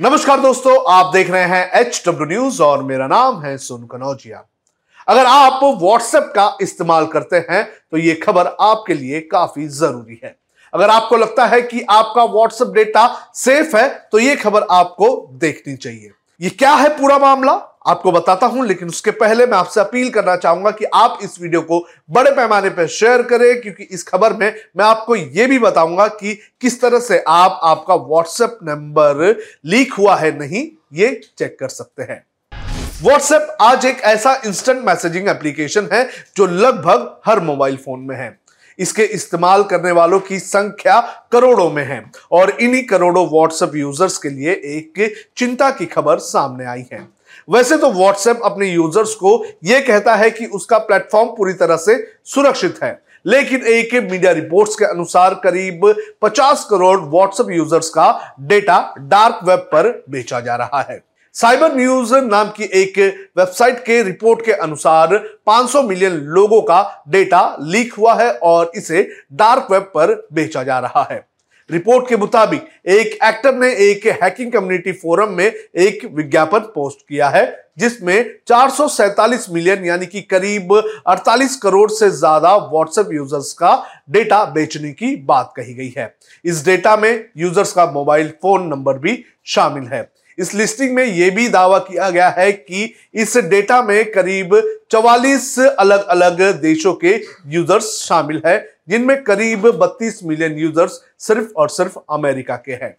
नमस्कार दोस्तों, आप देख रहे हैं एच डब्ल्यू न्यूज़ और मेरा नाम है सुन कनौजिया। अगर आप व्हाट्सएप का इस्तेमाल करते हैं तो ये खबर आपके लिए काफ़ी ज़रूरी है। अगर आपको लगता है कि आपका व्हाट्सएप डेटा सेफ़ है तो ये खबर आपको देखनी चाहिए। ये क्या है पूरा मामला? आपको बताता हूँ, लेकिन उसके पहले मैं आपसे अपील करना चाहूँगा कि आप इस वीडियो को बड़े पैमाने पर शेयर करें, क्योंकि इस खबर में मैं आपको यह भी बताऊँगा कि किस तरह से आप, आपका व्हाट्सएप नंबर लीक हुआ है नहीं, ये चेक कर सकते हैं। व्हाट्सएप आज एक ऐसा इंस्टेंट मैसेजिंग एप्लीकेशन है जो लगभग हर मोबाइल फ़ोन में है। इसके इस्तेमाल करने वालों की संख्या करोड़ों में है, और इन्हीं करोड़ों व्हाट्सएप यूज़र्स के लिए एक चिंता की खबर सामने आई है। वैसे तो व्हाट्सएप अपने यूज़र्स को यह कहता है कि उसका प्लेटफॉर्म पूरी तरह से सुरक्षित है। लेकिन एक मीडिया रिपोर्ट्स के अनुसार करीब 50 करोड़ व्हाट्सएप यूज़र्स का डेटा डार्क वेब पर बेचा जा रहा है। साइबर न्यूज़ नाम की एक वेबसाइट के रिपोर्ट के अनुसार 500 मिलियन लोगों का डेटा लीक हुआ है और इसे डार्क वेब पर बेचा जा रहा है। रिपोर्ट के मुताबिक एक एक्टर ने एक हैकिंग कम्युनिटी फोरम में एक विज्ञापन पोस्ट किया है, जिसमें चार मिलियन यानी कि करीब 48 करोड़ से ज़्यादा व्हाट्सएप यूज़र्स का डेटा बेचने की बात कही गई है। इस डेटा में यूज़र्स का मोबाइल फ़ोन नंबर भी शामिल है। इस लिस्टिंग में यह भी दावा किया गया है कि इस डेटा में करीब 44 अलग अलग देशों के यूज़र्स शामिल है जिनमें करीब 32 मिलियन यूज़र्स सिर्फ़ और सिर्फ़ अमेरिका के हैं।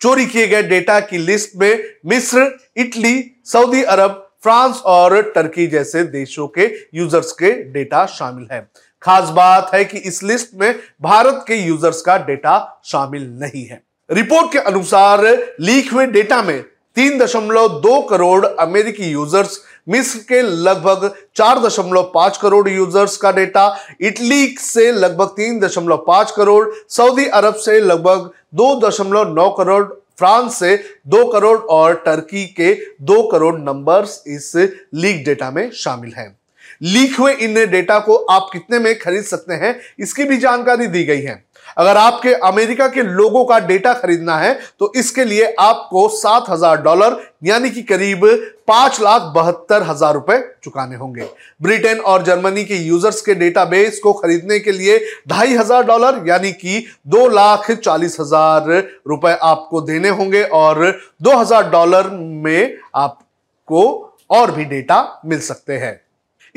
चोरी किए गए डेटा की लिस्ट में मिस्र, इटली, सऊदी अरब, फ्रांस और टर्की जैसे देशों के यूज़र्स के डेटा शामिल है। खास बात है कि इस लिस्ट में भारत के यूज़र्स का डेटा शामिल नहीं है। रिपोर्ट के अनुसार लीक हुए डेटा में तीन दशमलव दो करोड़ अमेरिकी यूज़र्स, मिस्र के लगभग चार दशमलव पाँच करोड़ यूज़र्स का डेटा, इटली से लगभग तीन दशमलव पाँच करोड़, सऊदी अरब से लगभग दो दशमलव नौ करोड़, फ्रांस से दो करोड़ और टर्की के दो करोड़ नंबर्स इस लीक डेटा में शामिल हैं। लीक हुए इन डेटा को आप कितने में खरीद सकते हैं, इसकी भी जानकारी दी गई है। अगर आपके अमेरिका के लोगों का डेटा खरीदना है तो इसके लिए आपको सात हज़ार डॉलर, यानी कि करीब पाँच लाख बहत्तर हज़ार रुपए चुकाने होंगे। ब्रिटेन और जर्मनी के यूज़र्स के डेटाबेस को खरीदने के लिए ढाई हज़ार डॉलर, यानी कि दो लाख चालीस हज़ार रुपए आपको देने होंगे और दो हज़ार डॉलर में आपको और भी डेटा मिल सकते हैं।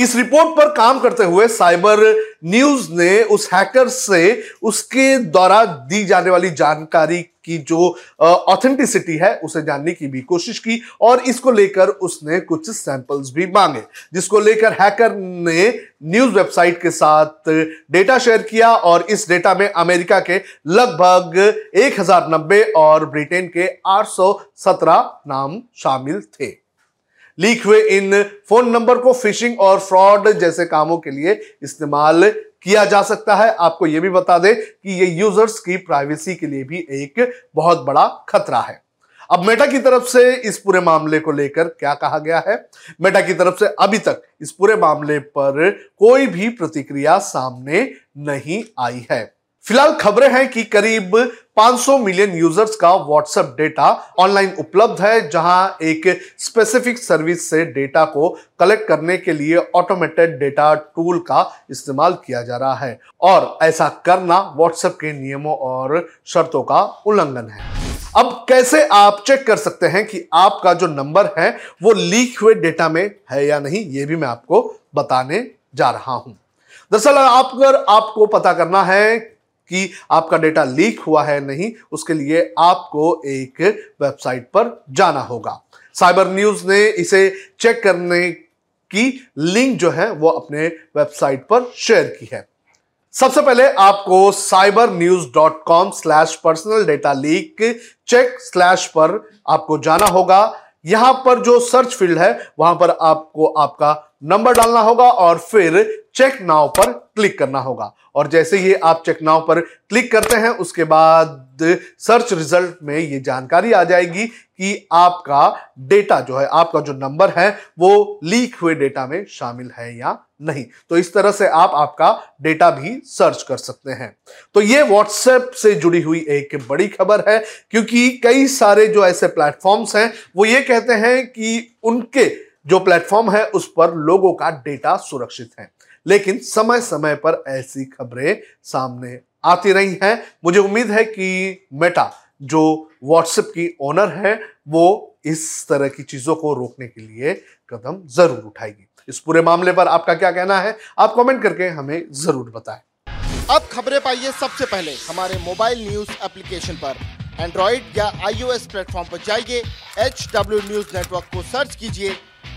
इस रिपोर्ट पर काम करते हुए साइबर न्यूज़ ने उस हैकर से उसके द्वारा दी जाने वाली जानकारी की जो ऑथेंटिसिटी है, उसे जानने की भी कोशिश की और इसको लेकर उसने कुछ सैंपल्स भी मांगे, जिसको लेकर हैकर ने न्यूज़ वेबसाइट के साथ डेटा शेयर किया और इस डेटा में अमेरिका के लगभग एक हज़ार नब्बे और ब्रिटेन के 817 नाम शामिल थे। लीक हुए इन फ़ोन नंबर को फिशिंग और फ्रॉड जैसे कामों के लिए इस्तेमाल किया जा सकता है। आपको यह भी बता दें कि ये यूज़र्स की प्राइवेसी के लिए भी एक बहुत बड़ा खतरा है। अब मेटा की तरफ़ से इस पूरे मामले को लेकर क्या कहा गया है? मेटा की तरफ़ से अभी तक इस पूरे मामले पर कोई भी प्रतिक्रिया सामने नहीं आई है। फ़िलहाल खबरें हैं कि करीब 500 मिलियन यूज़र्स का व्हाट्सएप डेटा ऑनलाइन उपलब्ध है, जहाँ एक स्पेसिफिक सर्विस से डेटा को कलेक्ट करने के लिए ऑटोमेटेड डेटा टूल का इस्तेमाल किया जा रहा है। और ऐसा करना व्हाट्सएप के नियमों और शर्तों का उल्लंघन है। अब कैसे आप चेक कर सकते हैं कि आपका जो नंबर है, वो लीक हुए डेटा में है या नहीं, ये भी मैं आपको बताने जा रहा हूँ। दरअसल आप अगर आपको पता करना है कि आपका डेटा लीक हुआ है नहीं, उसके लिए आपको एक वेबसाइट पर जाना होगा। साइबर न्यूज़ ने इसे चेक करने की लिंक जो है वो अपने वेबसाइट पर शेयर की है। सबसे पहले आपको cyber news dot com slash personal data leak check slash पर आपको जाना होगा। यहाँ पर जो सर्च फ़ील्ड है, वहाँ पर आपको आपका नंबर डालना होगा और फिर चेक नाव पर क्लिक करना होगा। और जैसे ही आप चेक नाव पर क्लिक करते हैं, उसके बाद सर्च रिज़ल्ट में ये जानकारी आ जाएगी कि आपका डेटा जो है, आपका जो नंबर है, वो लीक हुए डेटा में शामिल है या नहीं। तो इस तरह से आप आपका डेटा भी सर्च कर सकते हैं। तो ये व्हाट्सएप से जुड़ी हुई एक बड़ी खबर है, क्योंकि कई सारे जो ऐसे प्लेटफॉर्म्स हैं, वो ये कहते हैं कि उनके जो प्लेटफॉर्म है, उस पर लोगों का डेटा सुरक्षित है। लेकिन समय समय पर ऐसी खबरें सामने आती रही हैं। मुझे उम्मीद है कि मेटा जो व्हाट्सएप की ओनर है, वो इस तरह की चीज़ों को रोकने के लिए कदम ज़रूर उठाएगी। इस पूरे मामले पर आपका क्या कहना है? आप कमेंट करके हमें ज़रूर बताएँ। अब खबरें पाइए सबसे पहले हमारे मोबाइल न्यूज़ एप्लीकेशन पर। एंड्रॉइड या आईओएस प्लेटफॉर्म पर जाइए एच डब्ल्यू न्यूज़ नेटवर्क को सर्च कीजिए